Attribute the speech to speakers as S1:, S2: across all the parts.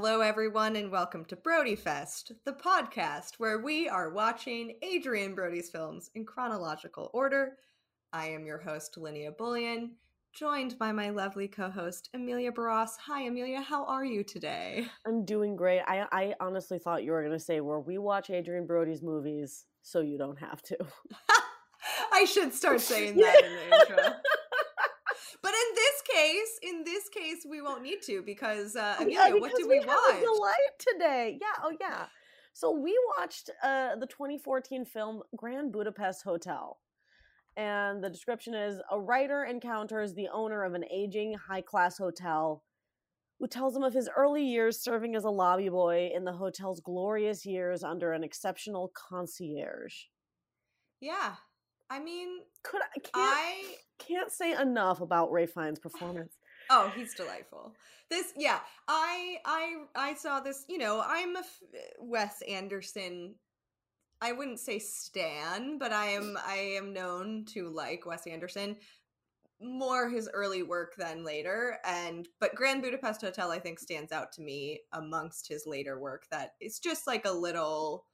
S1: Hello, everyone, and welcome to Brodyfest, the podcast where we are watching Adrien Brody's films in chronological order. I am your host, Linnea Bullion, joined by my lovely co host, Emilia Barros. Hi, Emilia, how are you today?
S2: I'm doing great. I, I honestly thought you were going to say, where we watch Adrien Brody's movies so you don't have to.
S1: I should start saying that in the intro. But in this case, in this case, we won't need to because uh,
S2: Oh,
S1: Emilia,
S2: yeah,
S1: what
S2: because
S1: do we,
S2: a
S1: watch?
S2: delight today. Yeah. Oh, yeah. So we watched uh, the 2014 film Grand Budapest Hotel. And the description is a writer encounters the owner of an aging high class hotel who tells him of his early years serving as a lobby boy in the hotel's glorious years under an exceptional concierge.
S1: Yeah, I mean,
S2: Could I can't,
S1: I
S2: can't say enough about Ralph Fiennes' performance.
S1: oh, he's delightful. This, yeah, I I I saw this. You know, I'm a f- Wes Anderson. I wouldn't say stan, but I am I am known to like Wes Anderson more his early work than later and but Grand Budapest Hotel I think stands out to me amongst his later work that it's just like a little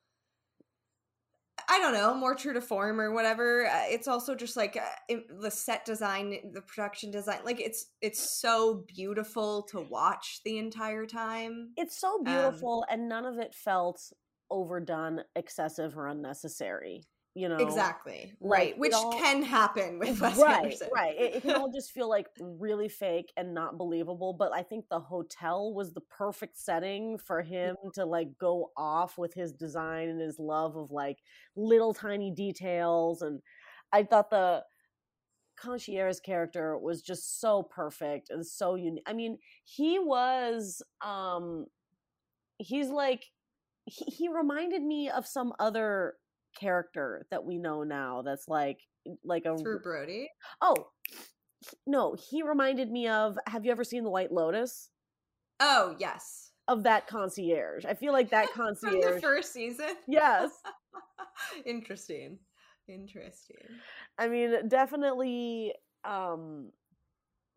S1: I don't know, more true to form or whatever. Uh, It's also just like uh, im- the set design, the production design, like it's it's so beautiful to watch the entire time.
S2: It's so beautiful, and none of it felt overdone, excessive, or unnecessary. You know,
S1: Exactly. Right. Which
S2: all-
S1: can happen with Wes
S2: right,
S1: Anderson.
S2: right. It, it can all just feel like really fake and not believable. But I think the hotel was the perfect setting for him to like go off with his design and his love of like little tiny details. And I thought the concierge character was just so perfect and so unique. I mean, he was um he's like he, he reminded me of some other character that we know now that's like like a
S1: Through Brody.
S2: oh no he reminded me of have you ever seen the white lotus
S1: Oh, yes.
S2: of that concierge i feel like that concierge
S1: From the first season.
S2: yes
S1: Interesting. Interesting.
S2: i mean definitely um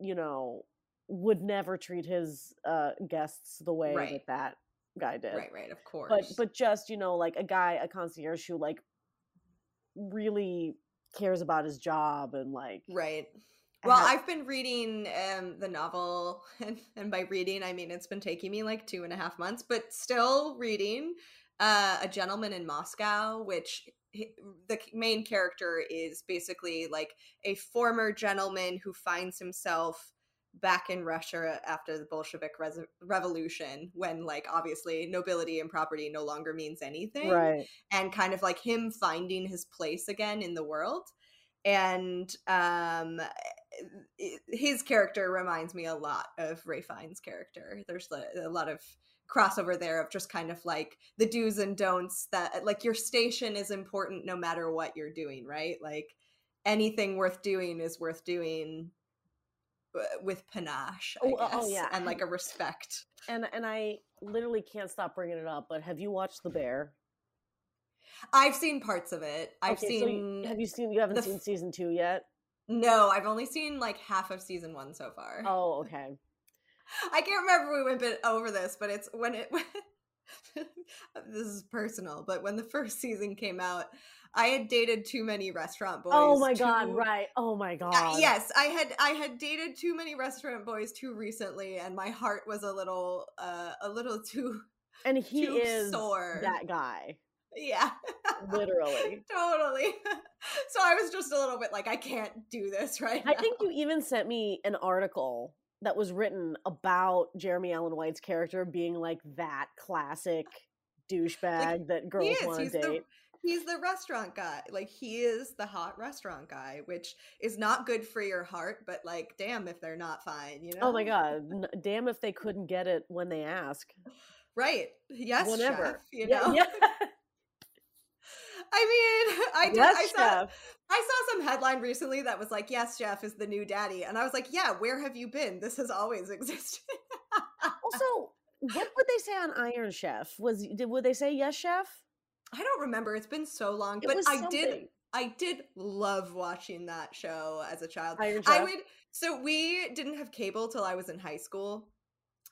S2: you know would never treat his uh guests the way
S1: Right.
S2: that that guy did
S1: Right, right, of course.
S2: but but just you know like a guy a concierge who like really cares about his job and like
S1: Right. Well, I've been reading um, the novel, and, and by reading, I mean it's been taking me like two and a half months, but still reading uh, A Gentleman in Moscow, which the main character is basically like a former gentleman who finds himself back in Russia after the Bolshevik res- Revolution, when like obviously nobility and property no longer means anything
S2: right.
S1: and kind of like him finding his place again in the world. And um his character reminds me a lot of Ralph Fiennes' character. There's a, a lot of crossover there of just kind of like the do's and don'ts that like your station is important no matter what you're doing right? Like anything worth doing is worth doing with panache I
S2: Oh, uh, oh, yeah.
S1: and like a respect
S2: and and i literally can't stop bringing it up but have you watched the bear
S1: i've seen parts of it i've
S2: Okay, so
S1: seen
S2: have you seen you haven't
S1: the
S2: seen season two yet
S1: No, I've only seen like half of season one so far.
S2: oh okay
S1: I can't remember we went bit over this, but it's when it. this is personal, but when the first season came out, I had dated too many restaurant boys.
S2: oh my god
S1: too-
S2: right oh my god
S1: Uh, yes, I had I had dated too many restaurant boys too recently, and my heart was a little uh, a little too
S2: and he
S1: too
S2: is
S1: sore.
S2: that guy
S1: yeah,
S2: literally
S1: totally. so I was just a little bit like, I can't do this right
S2: i
S1: now.
S2: think you even sent me an article that was written about jeremy allen white's character being like that classic douchebag that girls want to
S1: the-
S2: date
S1: He's the restaurant guy. Like he is the hot restaurant guy, which is not good for your heart, but like damn if they're not fine, you know?
S2: oh my god damn if they couldn't get it when they ask
S1: Right. Yes,
S2: whenever
S1: chef, you
S2: Yeah,
S1: know.
S2: yeah.
S1: I mean, I did
S2: yes
S1: I saw I saw some headline recently that was like, "Yes, Jeff is the new daddy." And I was like, "Yeah, where have you been? This has always existed."
S2: Also, what would they say on Iron Chef? Was did would they say yes, chef?
S1: I don't remember. It's been so long,
S2: It
S1: but I did. I did love watching that show as a child.
S2: Iron
S1: I
S2: Chef.
S1: would so we didn't have cable till I was in high school.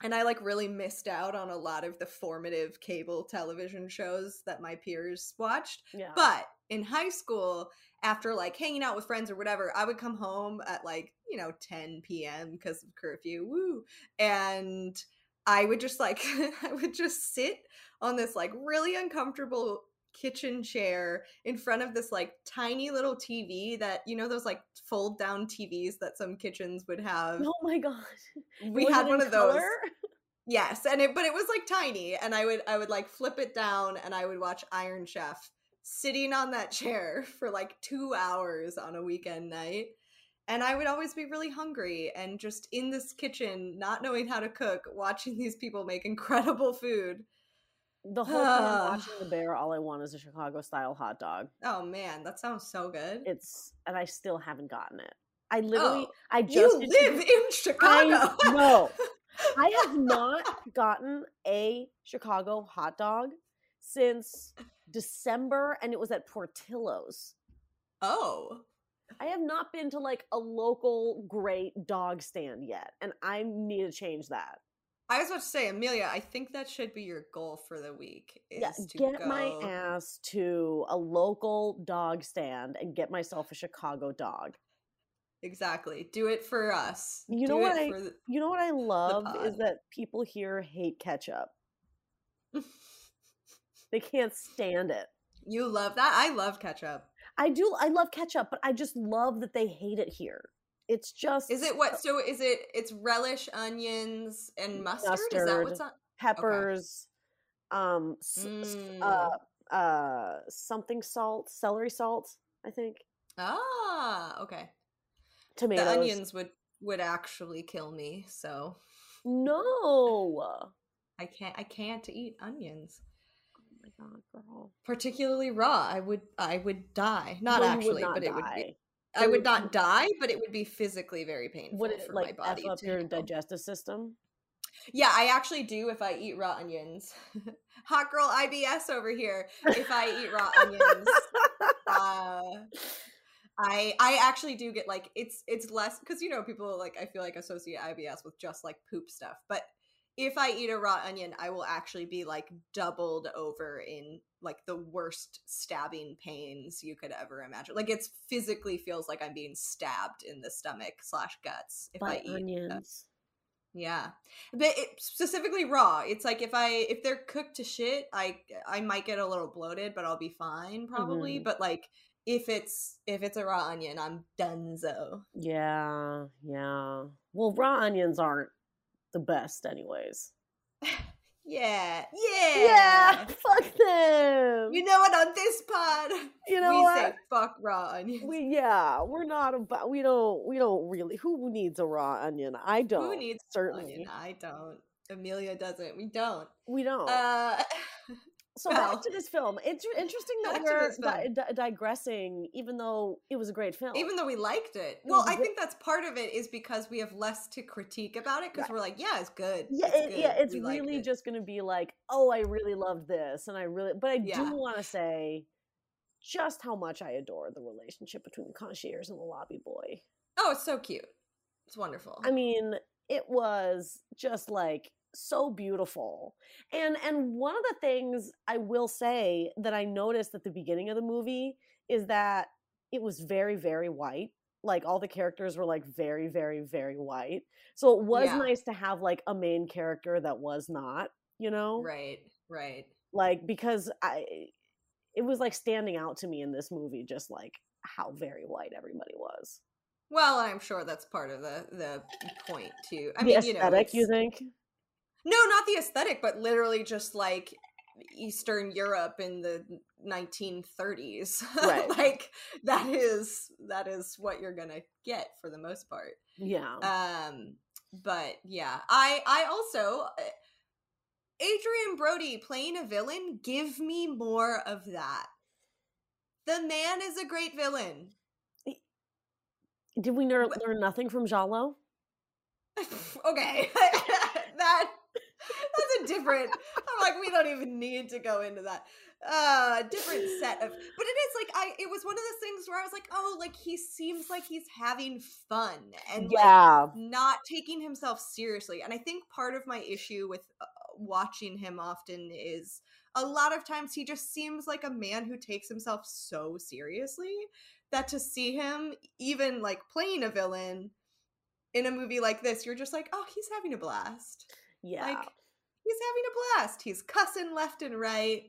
S1: And I like really missed out on a lot of the formative cable television shows that my peers watched.
S2: Yeah.
S1: But in high school, after like hanging out with friends or whatever, I would come home at like, you know, 10 p.m. because of curfew. Woo. And I would just like, I would just sit on this like really uncomfortable kitchen chair in front of this like tiny little TV that, you know, those like fold down TVs that some kitchens would have.
S2: oh my god.
S1: we
S2: Was
S1: had one of those. Yes, and it but it was like tiny and I would I would like flip it down and I would watch Iron Chef sitting on that chair for like 2 hours on a weekend night. And I would always be really hungry and just in this kitchen not knowing how to cook, watching these people make incredible food.
S2: The whole time. I'm watching the bear, all I want is a Chicago style hot dog.
S1: Oh man, that sounds so good.
S2: It's and I still haven't gotten it. I literally
S1: Oh,
S2: I just
S1: you live in Chicago.
S2: I know. I have not gotten a Chicago hot dog since December, and it was at Portillo's.
S1: oh.
S2: I have not been to like a local great dog stand yet, and I need to change that.
S1: I was about to say, Emilia, I think that should be your goal for the week. Is
S2: Yeah,
S1: to
S2: get
S1: go...
S2: my ass to a local dog stand and get myself a Chicago dog.
S1: Exactly. Do it for us.
S2: You
S1: Do
S2: know what I-
S1: the-
S2: You know what I love is that people here hate ketchup. they can't stand it.
S1: You love that? I love ketchup.
S2: I do. I love ketchup, but I just love that they hate it here. It's just
S1: Is it what? So is it? It's relish, onions, and mustard. Is that what's on?
S2: peppers, um, s- s-
S1: Mm.
S2: uh, uh, something salt, celery salt. I think
S1: Ah, okay.
S2: tomatoes.
S1: The onions would would actually kill me, so
S2: No.
S1: I can't. I can't eat onions,
S2: Oh my god, girl.
S1: particularly raw. I would. I would die. Not
S2: No, you would
S1: actually,
S2: not
S1: but it would be.
S2: Die.
S1: I would
S2: would-
S1: not die, but it would be physically very painful
S2: Would it
S1: for my body
S2: f up your
S1: handle.
S2: digestive system?
S1: Yeah, I actually do if I eat raw onions. Hot girl IBS over here. If I eat raw onions, uh, I I actually do get like it's it's less because you know people like I feel like associate IBS with just like poop stuff, but if I eat a raw onion, I will actually be like doubled over in like the worst stabbing pains you could ever imagine. Like it's physically feels like I'm being stabbed in the stomach slash guts if I eat
S2: onions.
S1: yeah, but it, specifically raw. It's like if I if they're cooked to shit, I I might get a little bloated, but I'll be fine probably.
S2: Mhm.
S1: But like if it's if it's a raw onion, I'm donezo.
S2: Yeah, yeah. Well, raw onions aren't the best, anyways.
S1: Yeah, yeah, Yeah.
S2: fuck them.
S1: You know what? On this pod,
S2: You know
S1: we
S2: what?
S1: say fuck raw onions.
S2: We yeah, we're not about. We don't. We don't really. Who needs a raw onion? I don't.
S1: Who needs
S2: certainly?
S1: onion? I don't. Emilia doesn't. We don't.
S2: We don't.
S1: Uh,
S2: so
S1: well,
S2: back to this film. It's interesting that we're di- di- digressing, even though it was a great film.
S1: even though we liked it,
S2: was
S1: well, I
S2: good-
S1: think that's part of it is because we have less to critique about it because
S2: Right.
S1: we're like, yeah, it's good.
S2: yeah,
S1: it's
S2: it- yeah, it's
S1: we
S2: really
S1: it."
S2: just going to be like, oh, I really loved this, and I really, but I
S1: Yeah.
S2: do want to say just how much I adore the relationship between the concierge and the lobby boy.
S1: Oh, it's so cute. It's wonderful.
S2: I mean, it was just like so beautiful. And and one of the things I will say that I noticed at the beginning of the movie is that it was very very white. Like all the characters were like very very very white. So it was
S1: Yeah.
S2: nice to have like a main character that was not, you know?
S1: right, right.
S2: Like because I it was like standing out to me in this movie just like how very white everybody was.
S1: Well, I'm sure that's part of the the point too. I
S2: the
S1: mean, you know,
S2: aesthetic, you think?
S1: No, not the aesthetic, but literally just like Eastern Europe in the 1930s.
S2: Right.
S1: like that is that is what you're gonna get for the most part.
S2: Yeah.
S1: Um, but yeah, I I also uh, Adrien Brody playing a villain. Give me more of that. The man is a great villain.
S2: Did we learn, learn nothing from Giallo?
S1: okay, that that's a different. I'm like, we don't even need to go into that. Uh, different set of, but it is like I. It was one of those things where I was like, oh, like he seems like he's having fun and
S2: yeah,
S1: like not taking himself seriously. And I think part of my issue with uh, watching him often is a lot of times he just seems like a man who takes himself so seriously that to see him even like playing a villain in a movie like this, you're just like, oh, he's having a blast.
S2: Yeah.
S1: Like he's having a blast. He's cussing left and right.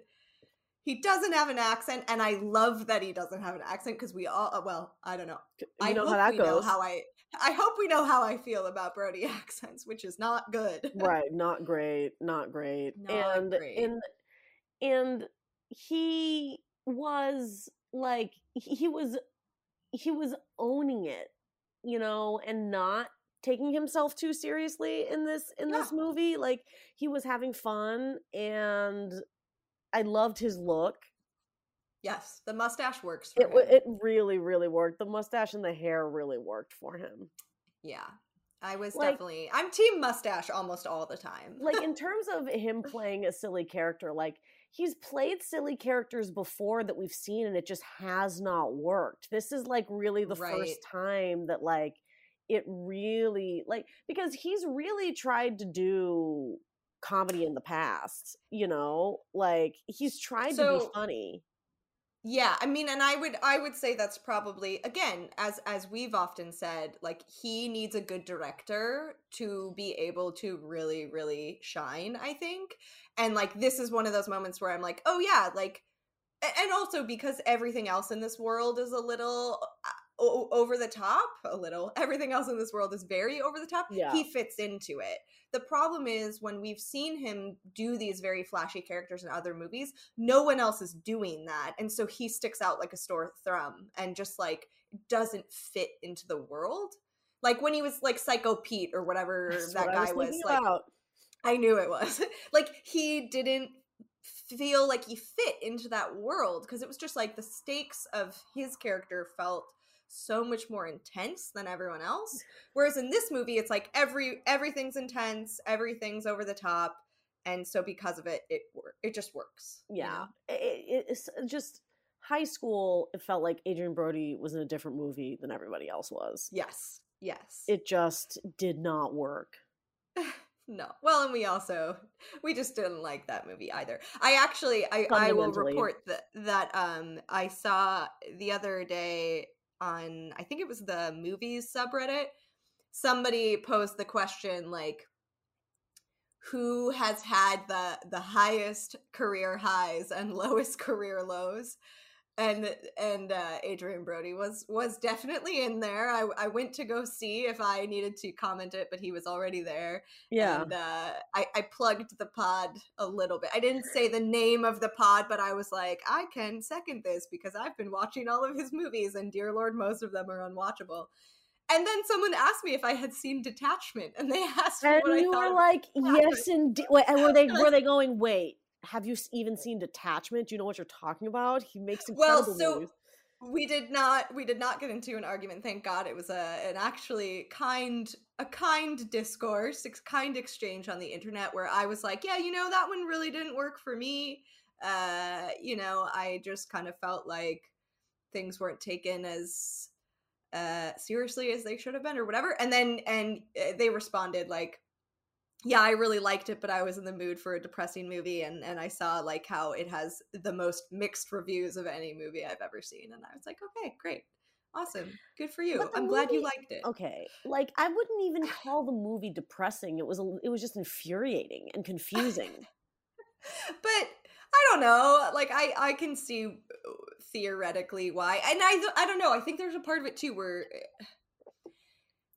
S1: He doesn't have an accent, and I love that he doesn't have an accent because we all. uh, Well, I don't know.
S2: you
S1: I
S2: know
S1: hope
S2: how that
S1: we know
S2: goes.
S1: how I. I hope we know how I feel about Brody accents, which is not good.
S2: right not great not great
S1: Not
S2: and
S1: great.
S2: and and he was like he was he was owning it you know and not taking himself too seriously in this in this movie like he was having fun and i loved his look
S1: Yes, the mustache works for
S2: it
S1: him.
S2: it really really worked the mustache and the hair really worked for him
S1: yeah, I was
S2: Like-
S1: definitely. I'm team mustache almost all the time.
S2: like in terms of him playing a silly character like he's played silly characters before that we've seen and it just has not worked this is like really the
S1: Right.
S2: first time that like it really like because he's really tried to do comedy in the past you know like he's tried to
S1: So-
S2: be funny
S1: Yeah, I mean, and I would I would say that's probably again as as we've often said, like he needs a good director to be able to really really shine, I think. And like this is one of those moments where I'm like, "Oh yeah, like and also because everything else in this world is a little uh, o- over the top, a little. Everything else in this world is very over the top.
S2: Yeah.
S1: He fits into it. The problem is when we've seen him do these very flashy characters in other movies, no one else is doing that. And so he sticks out like a sore thumb and just like doesn't fit into the world. Like when he was like Psycho Pete or whatever
S2: That's
S1: that
S2: what I
S1: guy was, like
S2: about.
S1: I knew it was. like he didn't feel like he fit into that world because it was just like the stakes of his character felt so much more intense than everyone else. Whereas in this movie it's like every everything's intense, everything's over the top, and so because of it it it just works. you
S2: yeah
S1: know?
S2: it- it's just high school it felt like adrien brody was in a different movie than everybody else was
S1: Yes. Yes.
S2: it just did not work
S1: No. Well, and we also we just didn't like that movie either. I actually I I will report that that um I saw the other day on I think it was the movies subreddit somebody posed the question like who has had the the highest career highs and lowest career lows and and uh, Adrien Brody was was definitely in there. I I went to go see if I needed to comment it, but he was already there.
S2: yeah
S1: And uh, I, I plugged the pod a little bit. I didn't say the name of the pod, but I was like, I can second this because I've been watching all of his movies, and dear Lord, most of them are unwatchable. And then someone asked me if I had seen Detachment, and they asked me
S2: and
S1: what I
S2: you
S1: thought.
S2: were like yes indeed Wait, and were they were they going wait have you even seen detachment? Do you know what you're talking about? He makes incredible Well,
S1: so-
S2: movies
S1: we did not we did not get into an argument thank god. It was a an actually kind a kind discourse a kind exchange on the internet where i was like yeah you know that one really didn't work for me. Uh you know i just kind of felt like things weren't taken as uh seriously as they should have been or whatever and then and uh, they responded like yeah i really liked it but i was in the mood for a depressing movie and and i saw like how it has the most mixed reviews of any movie i've ever seen and i was like okay great awesome good for you i'm glad you liked it.
S2: okay like i wouldn't even call the movie depressing it was a, it was just infuriating and confusing.
S1: But i don't know like i i can see uh, theoretically why and i i don't know i think there's a part of it too where eh,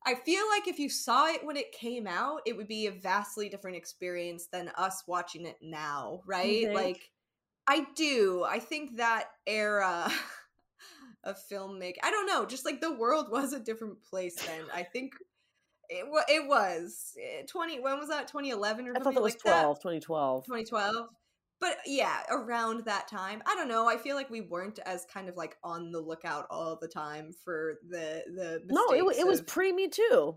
S1: i feel like if you saw it when it came out it would be a vastly different experience than us watching it now right? like i do. I think that era of filmmaking i don't know just like the world was a different place then. I think it, it was Eh, 20 when was that? 2011 or
S2: i thought that was
S1: like that?
S2: 12 2012
S1: 2012 but yeah around that time i don't know i feel like we weren't as kind of like on the lookout all the time for the the
S2: no it, it was pre me too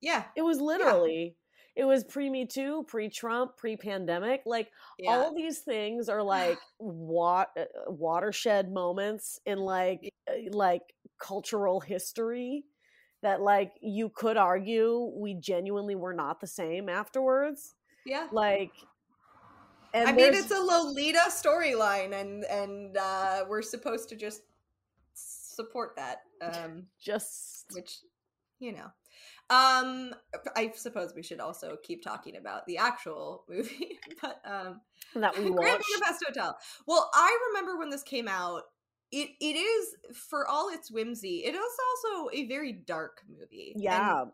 S1: yeah
S2: it was literally it was pre Me Too, pre Trump, pre pandemic. Like
S1: Yeah.
S2: all these things are like wat- uh, watershed moments in like uh, like cultural history that like you could argue we genuinely were not the same afterwards.
S1: yeah.
S2: Like, and
S1: I mean, it's a Lolita storyline, and and uh, we're supposed to just support that. Um,
S2: just
S1: which you know um i suppose we should also keep talking about the actual movie but um
S2: that we
S1: grand
S2: watched.
S1: budapest hotel well i remember when this came out it it is for all its whimsy it is also a very dark movie And
S2: Yeah,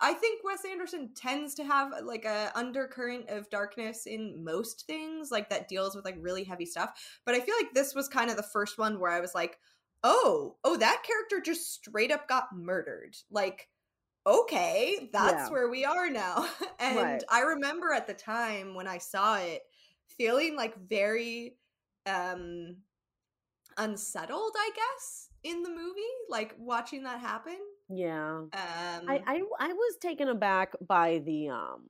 S1: i think wes anderson tends to have like a undercurrent of darkness in most things like that deals with like really heavy stuff but i feel like this was kind of the first one where i was like oh oh that character just straight up got murdered like okay that's
S2: Yeah.
S1: where we are now and
S2: Right.
S1: i remember at the time when i saw it feeling like very um unsettled i guess in the movie like watching that happen
S2: yeah.
S1: um
S2: I, I I was taken aback by the um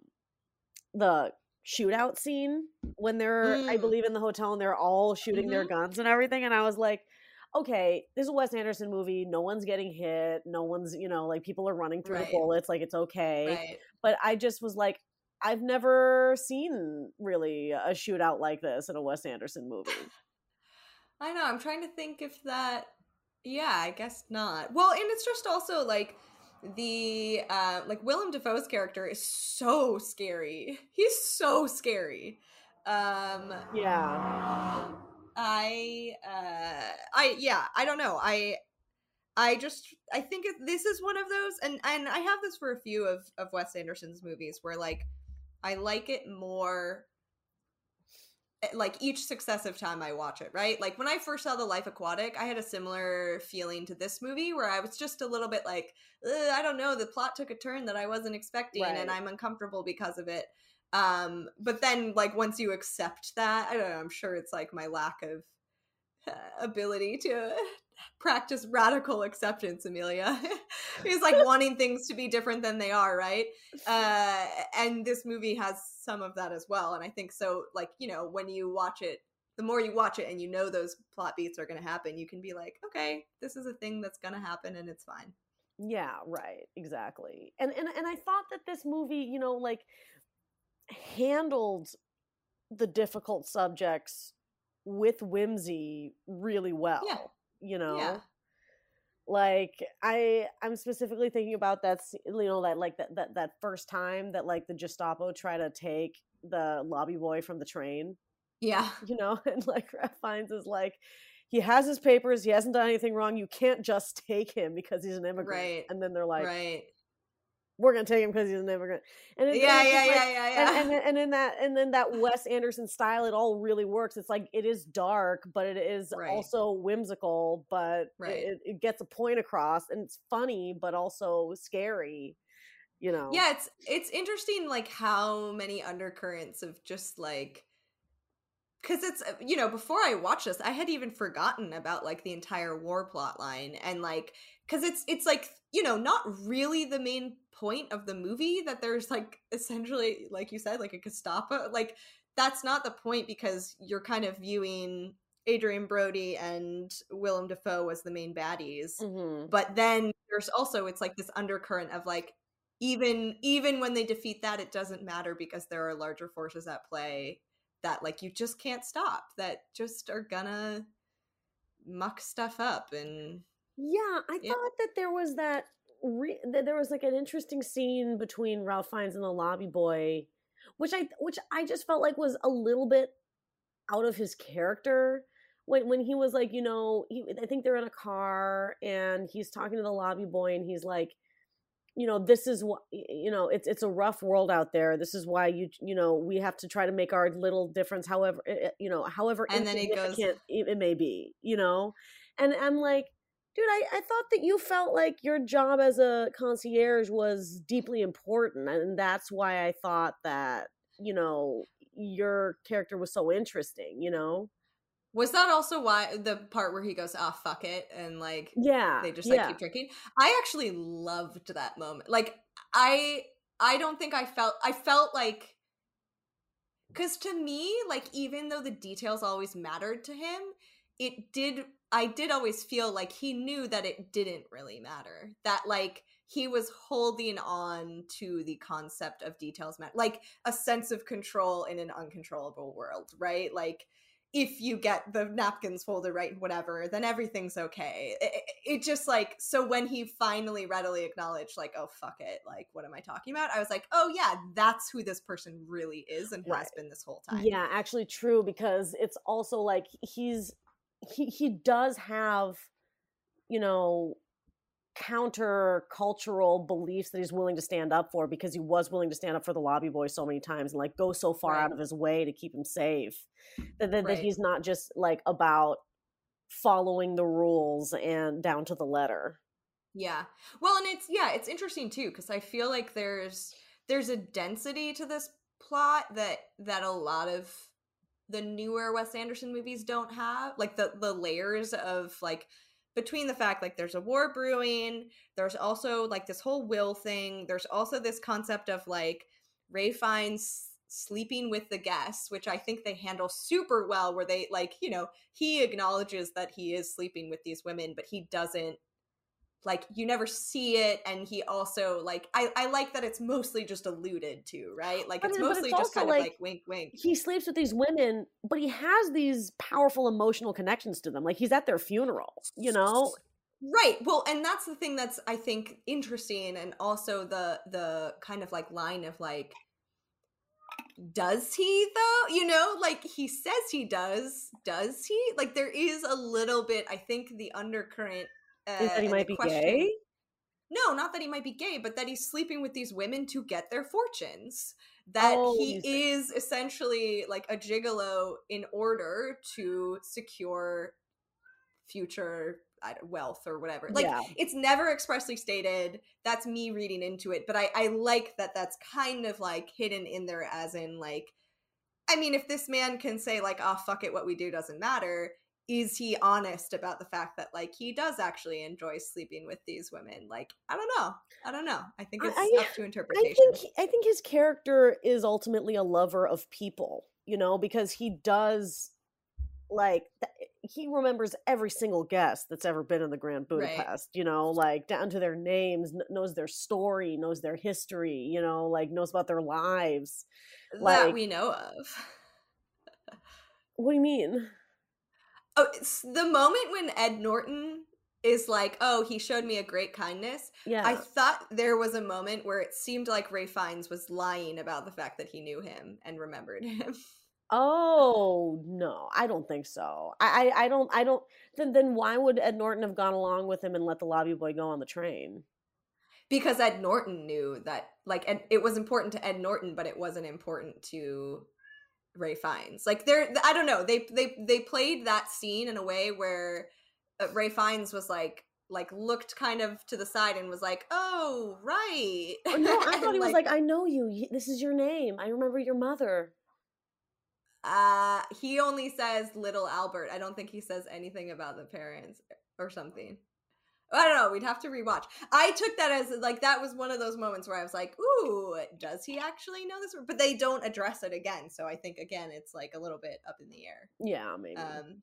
S2: the shootout scene when they're I
S1: Mm.
S2: believe in the hotel and they're all shooting their
S1: Mhm.
S2: guns and everything and I was like okay this is a Wes Anderson movie no one's getting hit no one's you know like people are running through
S1: Right.
S2: the bullets like it's okay
S1: right
S2: but I just was like I've never seen really a shootout like this in a Wes Anderson movie
S1: I know. I'm trying to think if that. Yeah, I guess not. Well, and it's just also like the uh like Willem Dafoe's character is so scary. He's so scary. Um
S2: yeah
S1: I uh I yeah, I don't know. I I just I think it, this is one of those and and I have this for a few of of Wes Anderson's movies where like I like it more like each successive time I watch it, right? Like when I first saw The Life Aquatic, I had a similar feeling to this movie where I was just a little bit like, I don't know, the plot took a turn that I wasn't expecting and I'm uncomfortable because of it. Um, but then like once you accept that, I don't know, I'm sure it's like my lack of uh, ability to practice radical acceptance, Emilia. it's like wanting things to be different than they are, right? Uh, and this movie has some of that as well. And I think so, like, you know, when you watch it, the more you watch it and you know those plot beats are going to happen, you can be like, okay, this is a thing that's going to happen and it's fine.
S2: Yeah, right, exactly. And and and I thought that this movie, you know, like handled the difficult subjects with whimsy really well. You know.
S1: Yeah.
S2: Like I I'm specifically thinking about that you know that like that that, that first time that like the Gestapo try to take the lobby boy from the train
S1: Yeah.
S2: you know, and like Ralph Fiennes is like, he has his papers, he hasn't done anything wrong. You can't just take him because he's an immigrant.
S1: Right.
S2: And then they're like,
S1: right.
S2: We're gonna take him because he's an immigrant. And it,
S1: Yeah, yeah,
S2: just
S1: yeah, yeah, yeah.
S2: And, and then- and in that and then that Wes Anderson style, it all really works. It's like it is dark, but it is
S1: Right.
S2: also whimsical, but
S1: Right.
S2: it, it gets a point across, and it's funny, but also scary. You know?
S1: yeah it's it's interesting like how many undercurrents of just like because it's uh, you know before i watched this i had even forgotten about like the entire war plot line and like because it's it's like you know not really the main point of the movie that there's like essentially like you said like a gestapo like that's not the point because you're kind of viewing adrien brody and willem dafoe as the main baddies
S2: Mhm.
S1: but then there's also it's like this undercurrent of like even even when they defeat that it doesn't matter because there are larger forces at play that like you just can't stop that just are gonna muck stuff up and
S2: Yeah, I
S1: Yeah.
S2: thought that there was that. Re- there was like an interesting scene between Ralph Fiennes and the lobby boy, which I which I just felt like was a little bit out of his character when when he was like, you know, he, I think they're in a car and he's talking to the lobby boy and he's like, you know, this is what you know, it's it's a rough world out there. This is why you you know we have to try to make our little difference, however eh, eh, you know, however
S1: And then he goes-
S2: it it may be, you know, and I'm like dude I, I thought that you felt like your job as a concierge was deeply important and that's why i thought that you know your character was so interesting you know?
S1: Was that also why the part where he goes ah fuck it and like
S2: yeah
S1: they just like
S2: yeah.
S1: keep drinking i actually loved that moment. Like i I don't think I felt I felt like cuz to me like even though the details always mattered to him, it did I did always feel like he knew that it didn't really matter. That like he was holding on to the concept of details matter like a sense of control in an uncontrollable world, right? Like if you get the napkins folded right and whatever then everything's okay it, it, just like so when he finally readily acknowledged like oh fuck it like what am i talking about i was like oh yeah that's who this person really is and right. has been this whole time
S2: yeah actually true because it's also like he's he he does have you know counter cultural beliefs that he's willing to stand up for because he was willing to stand up for the lobby boy so many times and like go so far right. out of his way to keep him safe that, that, right. that he's not just like about following the rules and down to the letter
S1: yeah well and it's yeah it's interesting too because i feel like there's there's a density to this plot that that a lot of the newer wes anderson movies don't have like the the layers of like between the fact like there's a war brewing there's also like this whole will thing there's also this concept of like Ralph Fiennes sleeping with the guests which i think they handle super well where they like you know he acknowledges that he is sleeping with these women but he doesn't like you never see it and he also like i i like that it's mostly just alluded to right? Like it's mostly it's just kind like, of like wink wink.
S2: he sleeps with these women but he has these powerful emotional connections to them like he's at their funeral you know?
S1: Right well and that's the thing that's i think interesting and also the the kind of like line of like does he though? You know like he says he does does he? Like there is a little bit i think the undercurrent
S2: uh, that he might be question, gay?
S1: No, not that he might be gay, but that he's sleeping with these women to get their fortunes. That oh, he is essentially like a gigolo in order to secure future wealth or whatever. Like yeah. it's never expressly stated. That's me reading into it, but I I like that that's kind of like hidden in there as in like I mean, if this man can say like, "Oh fuck it, what we do doesn't matter," is he honest about the fact that like he does actually enjoy sleeping with these women? Like i don't know. I don't know. I think it's I, up to interpretation.
S2: i think i think his character is ultimately a lover of people you know because he does like he remembers every single guest that's ever been in the grand budapest right. you know like down to their names knows their story knows their history you know like knows about their lives.
S1: That like, we know of.
S2: What do you mean
S1: oh, it's the moment when Ed Norton is like, "Oh, he showed me a great kindness." Yeah, I thought there was a moment where it seemed like Ralph Fiennes was lying about the fact that he knew him and remembered him.
S2: Oh no, I don't think so. I, I, I don't, I don't. Then, then why would Ed Norton have gone along with him and let the lobby boy go on the train?
S1: Because Ed Norton knew that, like, Ed, it was important to Ed Norton, but it wasn't important to Ralph Fiennes. Like they're I don't know. They they they played that scene in a way where Ray Ralph Fiennes was like like looked kind of to the side and was like, "Oh, right."
S2: Oh, no, I thought he was like, "I know you. This is your name. I remember your mother."
S1: Uh, he only says little Albert. I don't think he says anything about the parents or something. I don't know. We'd have to rewatch. I took that as like that was one of those moments where I was like, "Ooh, does he actually know this?" But they don't address it again, so I think again it's like a little bit up in the air.
S2: Yeah, maybe. Um,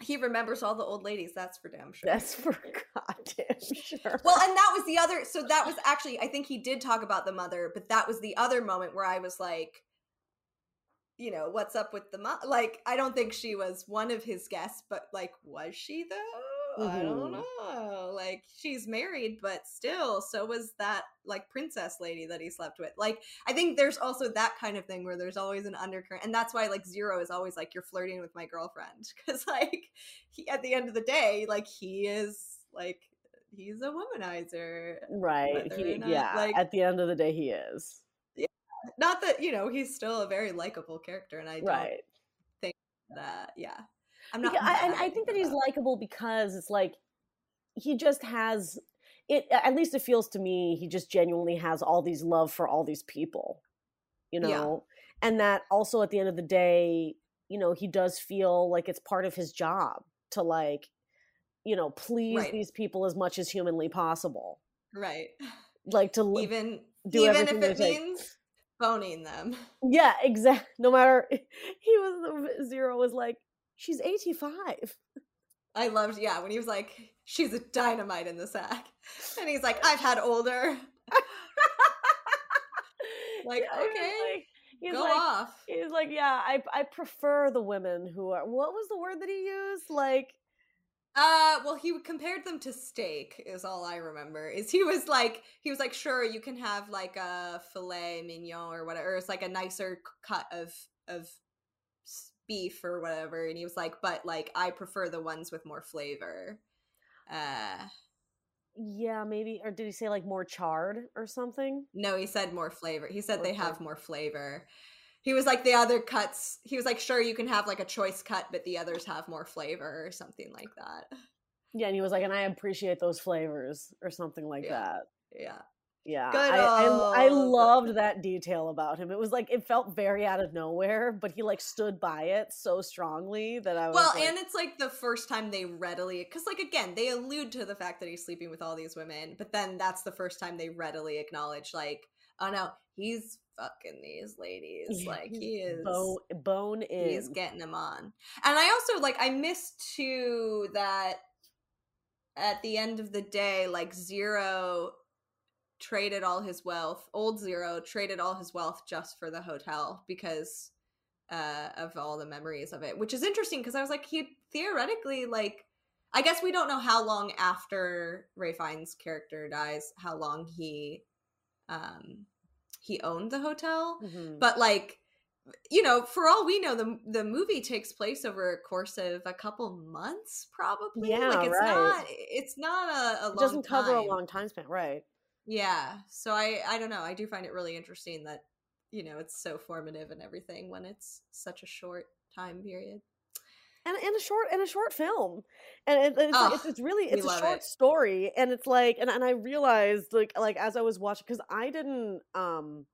S1: he remembers all the old ladies. That's for damn sure.
S2: That's for goddamn sure.
S1: Well, and that was the other. So that was actually, I think he did talk about the mother, but that was the other moment where I was like, you know, what's up with the mom? Like, I don't think she was one of his guests, but like, was she though? Mm-hmm. I don't know. Like she's married, but still, so was that like princess lady that he slept with. Like I think there's also that kind of thing where there's always an undercurrent, and that's why like Zero is always like you're flirting with my girlfriend because like he at the end of the day, like he is like he's a womanizer,
S2: right? He, not, yeah, like at the end of the day, he is.
S1: Yeah, not that you know he's still a very likable character, and I don't right. think that yeah
S2: I'm not. Because, I, and I think that he's likable because it's like he just has it. At least it feels to me he just genuinely has all these love for all these people, you know, yeah. and that also at the end of the day, you know, he does feel like it's part of his job to like, you know, please right. these people as much as humanly possible.
S1: Right.
S2: like to
S1: even
S2: do
S1: even if it means boning them.
S2: yeah, exactly. No matter he was zero was like she's eighty five.
S1: I loved, yeah, when he was like, "She's a dynamite in the sack," and he's like, "I've had older." like, okay,
S2: he's
S1: go
S2: like,
S1: off.
S2: He's like, yeah, I I prefer the women who are. What was the word that he used? Like,
S1: Uh, well, he compared them to steak. Is all I remember. Is he was like, he was like, sure, you can have like a filet mignon or whatever. Or it's like a nicer cut of of beef or whatever. And he was like, but like, I prefer the ones with more flavor. Uh,
S2: yeah, maybe, or did he say like more charred or something?
S1: no, he said more flavor. He said
S2: More
S1: they have more flavor. He was like the other cuts. He was like, sure, you can have like a choice cut, but the others have more flavor or something like that.
S2: Yeah, and he was like, and I appreciate those flavors or something like
S1: Yeah.
S2: that.
S1: Yeah.
S2: Yeah, I, I I loved that detail about him. It was like it felt very out of nowhere, but he like stood by it so strongly that I was
S1: Well,
S2: like,
S1: and it's like the first time they readily, because like again, they allude to the fact that he's sleeping with all these women, but then that's the first time they readily acknowledge, like, oh no, he's fucking these ladies, like he is,
S2: bone bone in.
S1: he's getting them on. And I also like, I missed too that at the end of the day, like Zero traded all his wealth, old Zero traded all his wealth just for the hotel because uh of all the memories of it, which is interesting because I was like, he theoretically like I guess we don't know how long after Ralph Fiennes' character dies, how long he um he owned the hotel.
S2: Mhm.
S1: But like you know, for all we know, the the movie takes place over a course of a couple months, probably.
S2: Yeah,
S1: like it's
S2: right.
S1: not it's not a, a long
S2: it doesn't cover a long time span, right?
S1: Yeah. So I I don't know. I do find it really interesting that you know it's so formative and everything when it's such a short time period.
S2: and in a short in a short film and it, it's,
S1: Oh,
S2: it's, it's really it's a short
S1: it.
S2: story and it's like and, and i realized like like as i was watching because i didn't um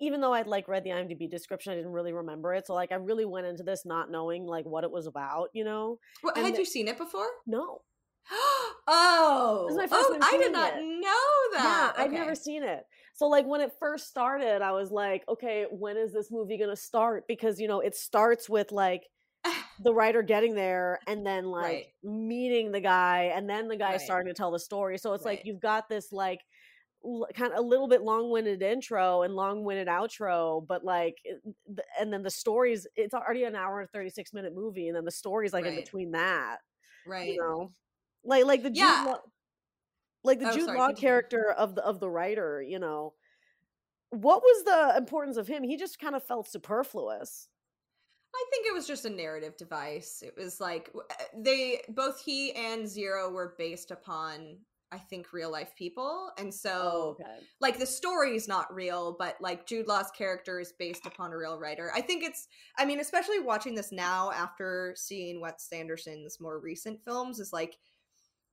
S2: even though i'd like read the imdb description i didn't really remember it so like i really went into this not knowing like what it was about you know And
S1: had you seen it before?
S2: no
S1: oh,
S2: This my first
S1: oh! I did not
S2: it.
S1: know that.
S2: yeah i'd never seen it so like when it first started i was like okay when is this movie gonna start because you know it starts with like the writer getting there and then like
S1: Right.
S2: meeting the guy and then the guy
S1: Right.
S2: starting to tell the story so it's like you've got this like kind of a little bit long-winded intro and long-winded outro but like it- th- and then the stories it's already an hour and 36 minute movie and then the stories like in between that
S1: right.
S2: you know like like the Jude Law, like the
S1: Oh,
S2: Jude
S1: sorry,
S2: Law
S1: continue.
S2: character of the of the writer you know what was the importance of him he just kind of felt superfluous
S1: I think it was just a narrative device. It was like uh, they both he and Zero were based upon I think real life people, and so
S2: oh okay
S1: like the story is not real, but like Jude Law's character is based upon a real writer. I think it's I mean, especially watching this now after seeing Wes Anderson's more recent films is like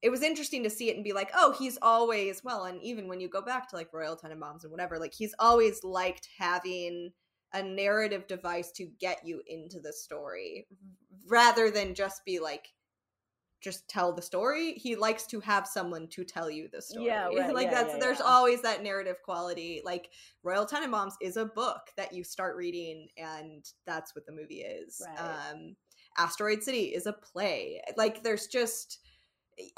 S1: it was interesting to see it and be like, oh, he's always well, and even when you go back to like Royal Tenenbaums and whatever, like he's always liked having a narrative device to get you into the story rather than just be like just tell the story. He likes to have someone to tell you the story.
S2: Yeah, right,
S1: like
S2: yeah,
S1: that's
S2: yeah,
S1: there's
S2: yeah.
S1: always that narrative quality. Like royal tenenbaums is a book that you start reading and that's what the movie is.
S2: Right.
S1: um asteroid city is a play. Like there's just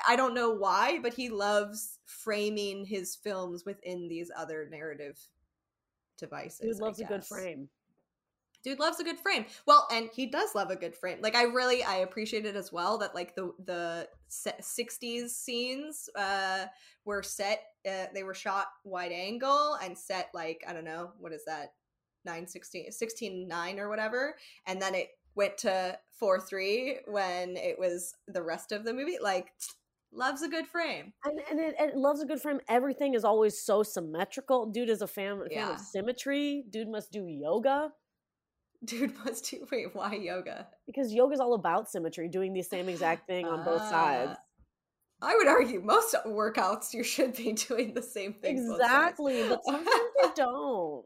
S1: i don't know why but he loves framing his films within these other narrative devices
S2: dude loves a good frame.
S1: Dude loves a good frame. Well and he does love a good frame. Like i really i appreciate it as well that like the the 60s scenes uh were set uh, they were shot wide angle and set like i don't know what is that? 9 16 16 9 or whatever and then it went to 4 3 when it was the rest of the movie like loves a good frame.
S2: And, and it, it loves a good frame. Everything is always so symmetrical. Dude is a fan, fan
S1: Yeah.
S2: of symmetry. Dude must do yoga.
S1: Dude must do wait why yoga?
S2: Because yoga is all about symmetry doing the same exact thing on both sides.
S1: Uh, I would argue most workouts you should be doing the same thing.
S2: exactly but sometimes they don't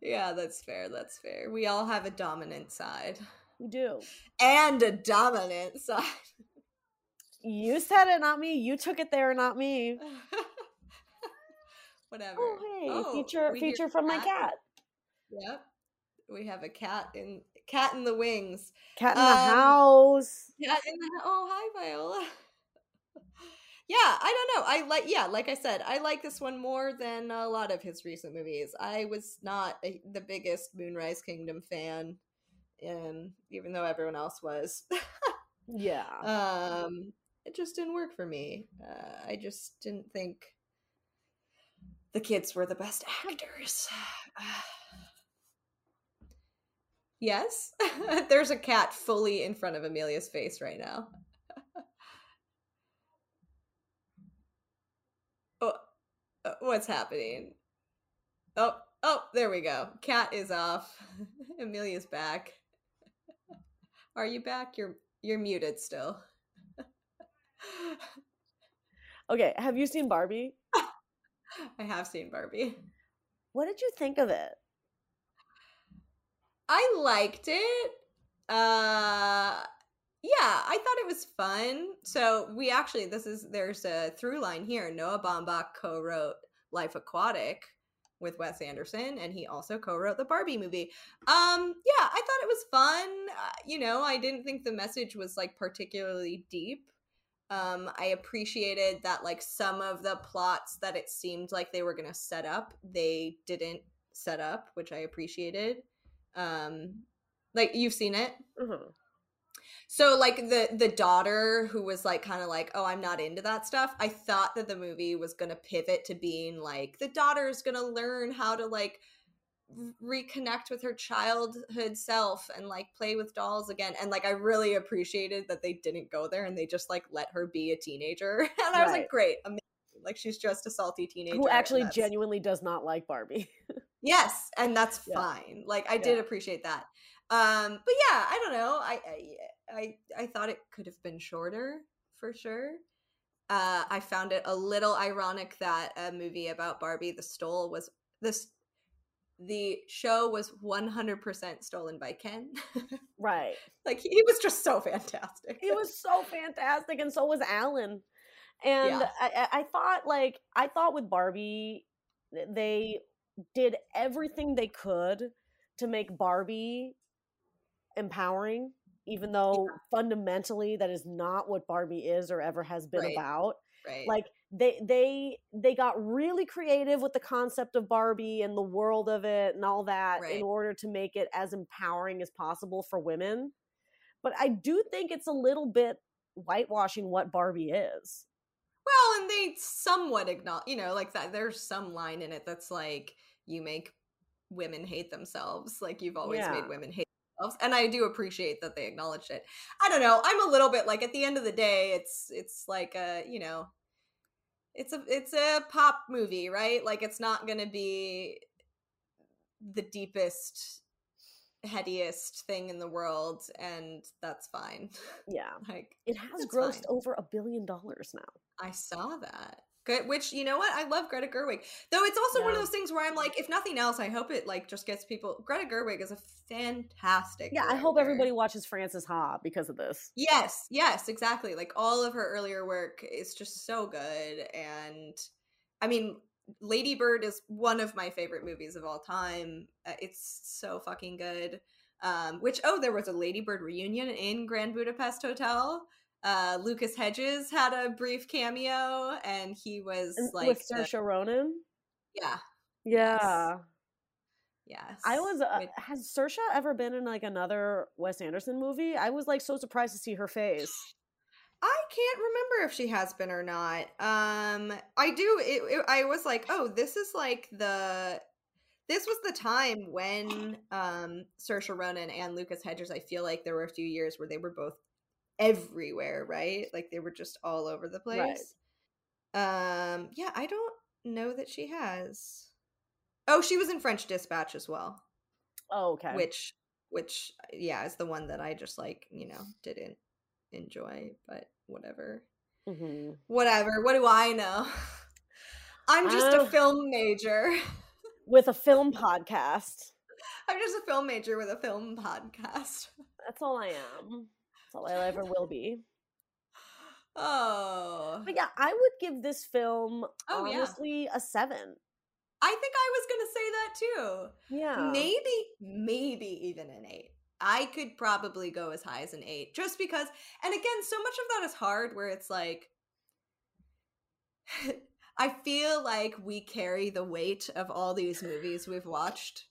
S1: yeah, that's fair. That's fair. We all have a dominant side
S2: we do
S1: and a dominant side.
S2: you said it not me you took it there not me
S1: Whatever.
S2: Oh, hey,
S1: Oh,
S2: feature feature from my
S1: cat.
S2: cat.
S1: Yep. We have a cat in cat in the wings.
S2: Cat in the
S1: Um,
S2: house.
S1: Cat in the oh hi Viola. Yeah, I don't know. I like yeah, like I said, I like this one more than a lot of his recent movies. I was not a, the biggest Moonrise Kingdom fan, um, even though everyone else was.
S2: Yeah.
S1: um, it just didn't work for me. Uh, I just didn't think the kids were the best actors. yes, there's a cat fully in front of Emilia's face right now. oh, uh, what's happening? Oh, oh, there we go. Cat is off. Emilia's back. Are you back? You're you're muted still.
S2: okay, have you seen Barbie?
S1: I have seen Barbie.
S2: What did you think of it?
S1: I liked it. Uh yeah, I thought it was fun. So we actually this is there's a through line here. Noah Baumbach co-wrote Life Aquatic with Wes Anderson and he also co-wrote the Barbie movie. Um yeah, I thought it was fun. Uh, you know, I didn't think the message was like particularly deep. Um I appreciated that like some of the plots that it seemed like they were going to set up, they didn't set up, which I appreciated. Um like you've seen it?
S2: Mhm.
S1: So like the the daughter who was like kind of like, "Oh, I'm not into that stuff." I thought that the movie was going to pivot to being like the daughter's going to learn how to like reconnect with her childhood self and like play with dolls again. And like I really appreciated that they didn't go there and they just like let her be a teenager. And I was like, "Great. Amazing. Like she's just a salty teenager."
S2: Who actually genuinely does not like Barbie.
S1: Yes, and that's
S2: Yeah.
S1: fine. Like I did appreciate that. Um, but yeah, I don't know. I I I, I thought it could have been shorter for sure. Uh, I found it a little ironic that a movie about Barbie the Stole was this the show was 100% stolen by Ken.
S2: right.
S1: like he was just so fantastic.
S2: He was so fantastic, and so was Alan. And
S1: Yeah.
S2: I, I- I thought, like, I thought with Barbie, they did everything they could to make Barbie empowering, even though fundamentally that is not what Barbie is or ever has been
S1: Right.
S2: about.
S1: right.
S2: Like they they they got really creative with the concept of Barbie and the world of it and all that
S1: Right.
S2: in order to make it as empowering as possible for women. But I do think it's a little bit whitewashing what Barbie is.
S1: Well, and they somewhat acknowledge, you know, like that. There's some line in it that's like, "You make women hate themselves." Like you've always
S2: Yeah.
S1: made women hate themselves, and I do appreciate that they acknowledged it. I don't know. I'm a little bit like at the end of the day, it's it's like a you know, it's a it's a pop movie, right? Like it's not gonna be the deepest, headiest thing in the world, and that's fine.
S2: Yeah.
S1: like
S2: It has grossed
S1: fine.
S2: over a billion dollars now.
S1: I saw that. Good, which you know what? I love Greta Gerwig. Though it's also one of those things where I'm like, if nothing else, I hope it like just gets people. Greta Gerwig is a fantastic.
S2: Yeah, I hope everybody watches Frances Ha because of this.
S1: Yes, yes, exactly. Like all of her earlier work is just so good, and I mean, Lady Bird is one of my favorite movies of all time. Uh, it's so fucking good. Um, which oh, there was a Lady Bird reunion in Grand Budapest Hotel. Uh, Lucas Hedges had a brief cameo, and he was like,
S2: with
S1: the-
S2: Saoirse Ronan.
S1: yeah,
S2: Yeah.
S1: yes.
S2: I was. Uh, has Saoirse ever been in like another Wes Anderson movie? I was like so surprised to see her face.
S1: I can't remember if she has been or not. Um, I do. It, it, I was like, oh, this is like the. This was the time when um Saoirse Ronan and Lucas Hedges. I feel like there were a few years where they were both everywhere, right? Like they were just all over the place. Um, yeah, I don't know that she has. Oh, she was in French Dispatch as well,
S2: Oh, okay.
S1: which, which, yeah, is the one that I just like, you know, didn't enjoy, but whatever
S2: hmm
S1: whatever what do i know i'm just a
S2: Oh.
S1: film major
S2: With a film podcast.
S1: i'm just a film major with a film podcast
S2: That's all I am. That's all I ever will be.
S1: oh
S2: But yeah, I would give this film
S1: Oh, yeah.
S2: honestly a seven.
S1: I think I was gonna say that too.
S2: Yeah.
S1: Maybe, maybe even an eight. I could probably go as high as an eight, just because. And again, so much of that is hard. Where it's like, I feel like we carry the weight of all these movies we've watched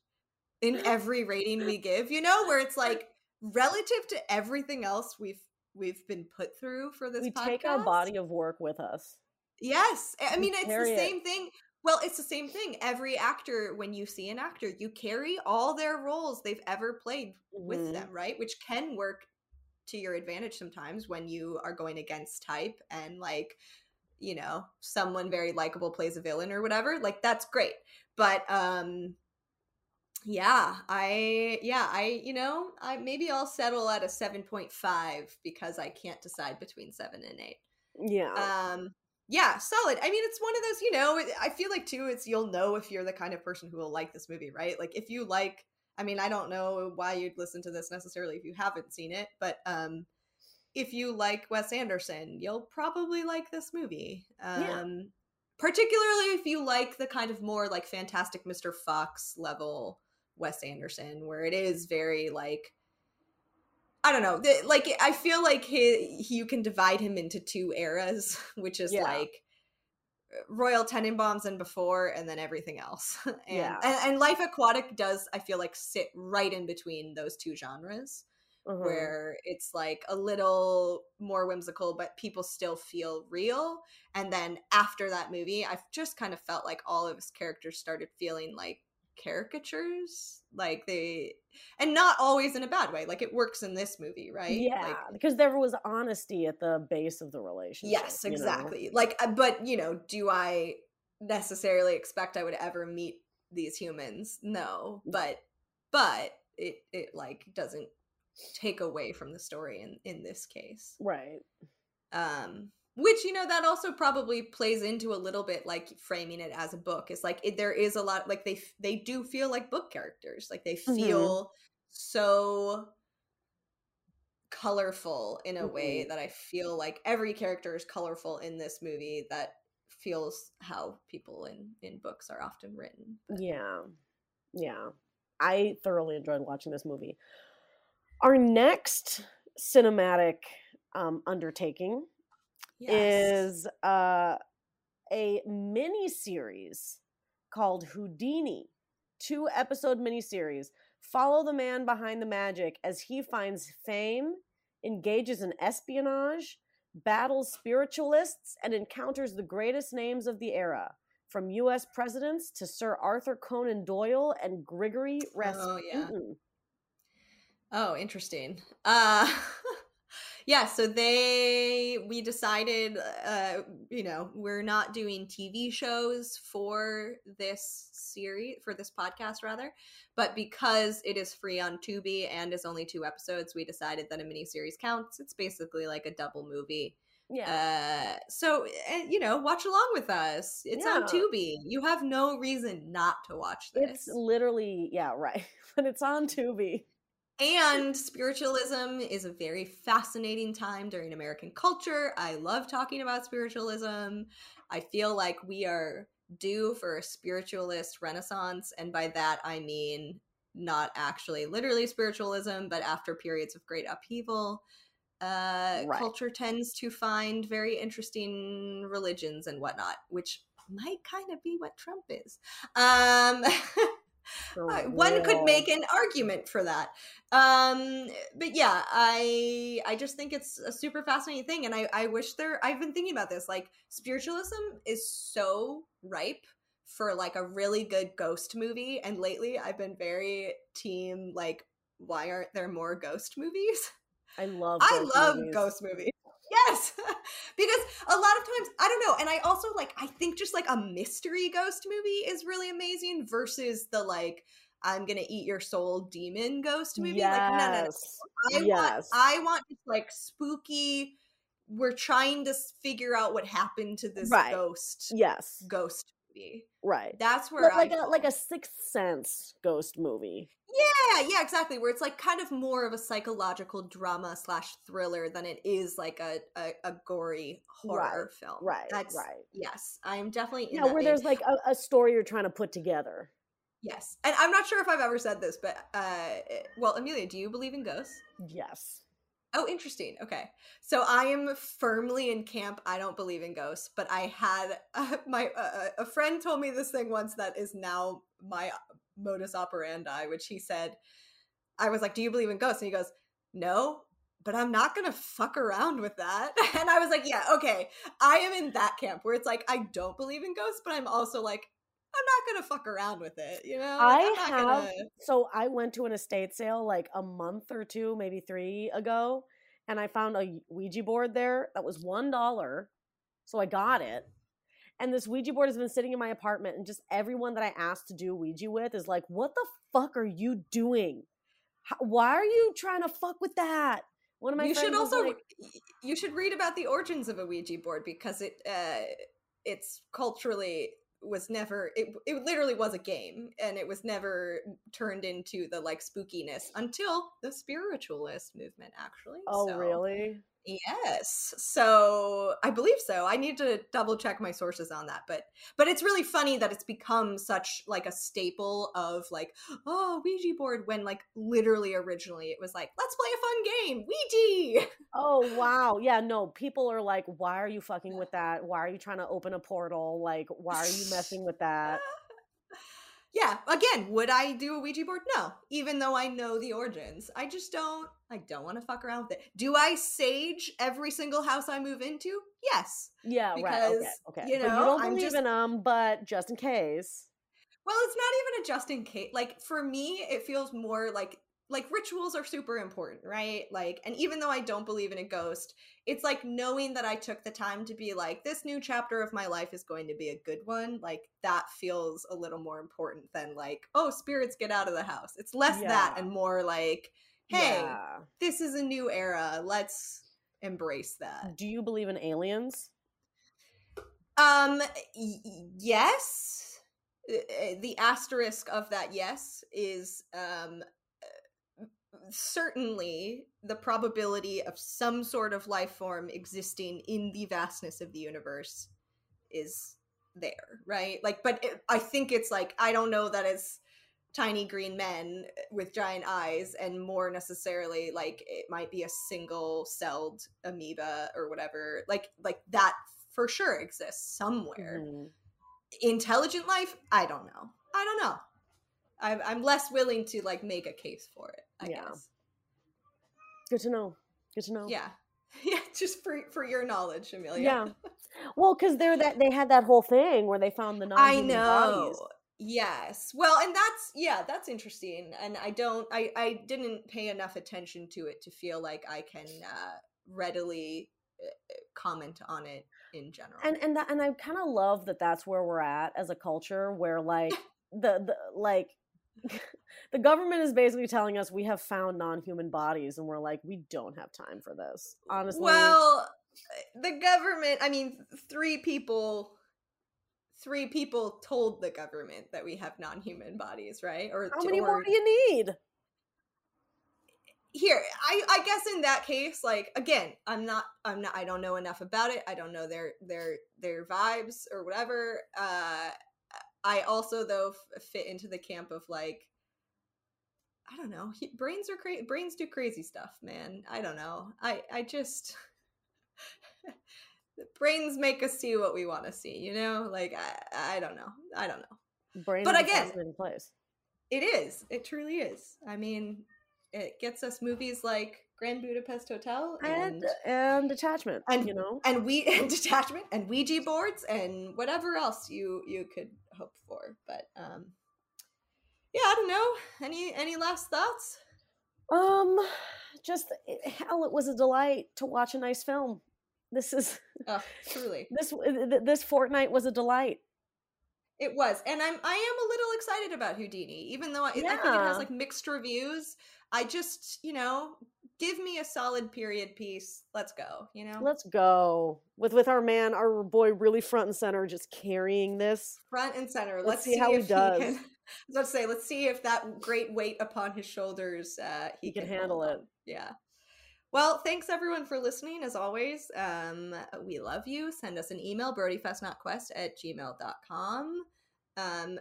S1: in every rating we give. You know, where it's like relative to everything else we've we've been put through for this.
S2: We
S1: podcast,
S2: take our body of work with us.
S1: Yes, I mean it's the
S2: carry it.
S1: same thing. Well, it's the same thing. Every actor, when you see an actor, you carry all their roles they've ever played with
S2: Mhm.
S1: them, right? Which can work to your advantage sometimes when you are going against type and like, you know, someone very likable plays a villain or whatever. Like that's great. But um yeah, I yeah, I you know, I maybe I'll settle at a 7.5 because I can't decide between 7 and 8
S2: Yeah.
S1: um yeah solid i mean it's one of those you know i feel like too it's you'll know if you're the kind of person who will like this movie right like if you like i mean i don't know why you'd listen to this necessarily if you haven't seen it but um if you like wes anderson you'll probably like this movie um
S2: Yeah.
S1: particularly if you like the kind of more like fantastic mr fox level wes anderson where it is very like I don't know. the- Like I feel like he, he you can divide him into two eras, which is
S2: Yeah.
S1: like Royal Tenenbaums and before, and then everything else. and,
S2: Yeah.
S1: and and Life Aquatic does I feel like sit right in between those two genres,
S2: Mhm.
S1: where it's like a little more whimsical, but people still feel real. And then after that movie, I've just kind of felt like all of his characters started feeling like caricatures, like they, and not always in a bad way. Like it works in this movie, right?
S2: Yeah,
S1: Like,
S2: because there was honesty at the base of the relationship.
S1: yes,
S2: you know?
S1: exactly. Like, uh, but you know, do I necessarily expect I would ever meet these humans? No, but but it it like doesn't take away from the story in in this case.
S2: Right.
S1: um which you know that also probably plays into a little bit like framing it as a book is like it, there is a lot like they they do feel like book characters like they
S2: Mhm.
S1: feel so colorful in a way
S2: Mhm.
S1: that i feel like every character is colorful in this movie that feels how people in in books are often written But-
S2: Yeah. Yeah. I thoroughly enjoyed watching this movie. Our next cinematic um, undertaking
S1: yes
S2: is uh, a mini series called Houdini, two episode mini series. Follow the man behind the magic as he finds fame, engages in espionage, battles spiritualists, and encounters the greatest names of the era, from U.S. presidents to Sir Arthur Conan Doyle and Grigory
S1: Oh, yeah. Oh, interesting. Uh yeah, so they we decided uh you know, we're not doing TV shows for this series for this podcast rather, but because it is free on Tubi and is only two episodes, we decided that a miniseries counts. It's basically like a double movie.
S2: Yeah.
S1: Uh so and you know, watch along with us. It's on
S2: Yeah.
S1: Tubi. You have no reason not to watch this.
S2: it's literally, yeah, right. but it's on Tubi.
S1: And spiritualism is a very fascinating time during American culture. I love talking about spiritualism. I feel like we are due for a spiritualist renaissance. And by that, I mean not actually literally spiritualism, but after periods of great upheaval. Uh,
S2: Right.
S1: Culture tends to find very interesting religions and whatnot, which might kind of be what Trump is. Um, one could make an argument for that um but yeah i i just think it's a super fascinating thing and i i wish there i've been thinking about this like spiritualism is so ripe for like a really good ghost movie and lately i've been very team like why aren't there more ghost movies
S2: I love.
S1: I love
S2: movies.
S1: ghost movies. Yes, because a lot of times I don't know, and I also like I think just like a mystery ghost movie is really amazing versus the like I'm gonna eat your soul demon ghost movie.
S2: Yes.
S1: Like no, no, no. I want
S2: yes.
S1: I want just like spooky. We're trying to figure out what happened to this
S2: Right.
S1: ghost
S2: yes.
S1: ghost movie.
S2: right.
S1: That's where
S2: Like,
S1: I
S2: like a like a Sixth Sense ghost movie.
S1: yeah, yeah, exactly. Where it's like kind of more of a psychological drama slash thriller than it is like a a, a gory horror film.
S2: Right,
S1: That's
S2: right.
S1: yes. I am definitely in
S2: Yeah, where
S1: vein.
S2: there's like a, a story you're trying to put together.
S1: yes, and I'm not sure if I've ever said this, but uh, well, Emilia, do you believe in ghosts?
S2: Yes.
S1: Oh, interesting. Okay. So I am firmly in camp. I don't believe in ghosts, but I had uh, my uh, a friend told me this thing once that is now my modus operandi, which he said I was like, "Do you believe in ghosts?" And he goes, "No." But I'm not gonna fuck around with that. And I was like, yeah, okay. I am in that camp where it's like, I don't believe in ghosts, but I'm also like, I'm not gonna fuck around with it, you know? Like,
S2: I have
S1: gonna-
S2: so I went to an estate sale like a month or two, maybe three ago, and I found a Ouija board there that was one dollar. So I got it. And this Ouija board has been sitting in my apartment, and just everyone that I asked to do Ouija with is like, "What the fuck are you doing? How, why are you trying to fuck with that?" One of my
S1: you should also
S2: like,
S1: you should read about the origins of a Ouija board because it uh it's culturally was never it, it literally was a game and it was never turned into the like spookiness until the spiritualist movement actually
S2: "Oh,
S1: So,
S2: really?"
S1: Yes so i believe so i need to double check my sources on that but but it's really funny that it's become such like a staple of like oh ouija board when like literally originally it was like let's play a fun game ouija
S2: Oh wow. Yeah, no, people are like, why are you fucking with that? Why are you trying to open a portal? Like, why are you messing with that?
S1: Yeah again would i do a ouija board no even though i know the origins i just don't i don't want to fuck around with it do i sage every single house i move into yes
S2: Yeah, right. Okay,
S1: Because,
S2: okay.
S1: you
S2: but you
S1: know,
S2: don't
S1: I'm
S2: believe
S1: just-
S2: in them, but just in case.
S1: well it's not even a just in case like for me it feels more like like rituals are super important right? Like and even though i don't believe in a ghost it's like knowing that i took the time to be like this new chapter of my life is going to be a good one like that feels a little more important than like oh spirits get out of the house. It's less that and more like hey
S2: Yeah.
S1: this is a new era. Let's embrace that.
S2: Do you believe in aliens?
S1: um y- yes. Uh, uh, the asterisk of that yes is um certainly the probability of some sort of life form existing in the vastness of the universe is there right? Like but it, i think it's like i don't know that it's tiny green men with giant eyes and more necessarily like it might be a single celled amoeba or whatever. Like like that for sure exists somewhere.
S2: Mhm.
S1: intelligent life? I don't know. I don't know I'm, I'm less willing to like make a case for it i
S2: Yeah.
S1: guess
S2: Good to know. Good to know.
S1: yeah yeah just for for your knowledge emilia
S2: Yeah. Well, because they're that they had that whole thing where they found the non
S1: i know yes well and that's yeah that's interesting and i don't i i didn't pay enough attention to it to feel like i can uh readily uh, comment on it in general
S2: and and that, and I kind of love that that's where we're at as a culture where like the the like the government is basically telling us we have found non-human bodies and we're like we don't have time for this honestly
S1: Well, the government, I mean, three people three people told the government that we have non-human bodies, right? Or
S2: how many more do you need
S1: here, I I guess in that case, like again, I'm not I'm not I don't know enough about it. I don't know their their their vibes or whatever. Uh I also though f- fit into the camp of like I don't know. He, brains are crazy. Brains do crazy stuff, man. I don't know. I I just brains make us see what we want to see. You know, like I I don't know. I don't know.
S2: Brain
S1: But again-
S2: fascinating place
S1: It is. It truly is. I mean, it gets us movies like Grand Budapest Hotel
S2: and
S1: and
S2: and detachment
S1: and-
S2: you know
S1: and we and detachment and Ouija boards and whatever else you you could hope for. But um, yeah, I don't know. Any any last thoughts?
S2: um just hell it was a delight to watch a nice film this is
S1: Oh, truly,
S2: this this fortnight was a delight
S1: it was, and I'm I am a little excited about Houdini, even though I, I think it has like mixed reviews. I just you know give me a solid period piece. Let's go. You know,
S2: Let's go with with our man, our boy, really front and center, just carrying this.
S1: front and center.
S2: Let's
S1: Let's,
S2: see how he does.
S1: can. I was to say, let's see if that great weight upon his shoulders, uh, he,
S2: He can
S1: hold
S2: handle it.
S1: Yeah. Well, thanks everyone for listening. As always, um, we love you. Send us an email, brodyfestnotquest at gmail.com. Um,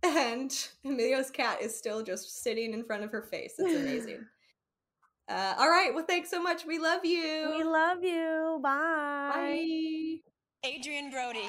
S1: and Emilia's cat is still just sitting in front of her face. It's amazing. Uh, all right. Well, thanks so much. We love you.
S2: We love you. Bye.
S1: Bye.
S3: Adrien Brody.